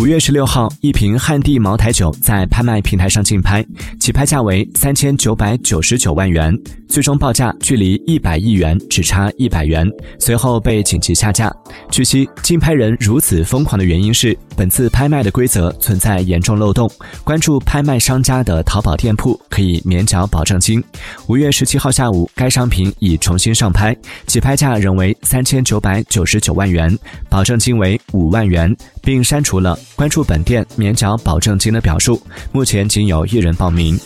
五月十六号，一瓶汉地茅台酒在拍卖平台上竞拍，起拍价为三千九百九十九万元，最终报价距离一百亿元只差一百元，随后被紧急下架。据悉，竞拍人如此疯狂的原因是，本次拍卖的规则存在严重漏洞。关注拍卖商家的淘宝店铺可以免缴保证金。五月十七号下午，该商品已重新上拍，起拍价仍为三千九百九十九万元，保证金为五万元，并删除了。关注本店免缴保证金的表述，目前仅有一人报名。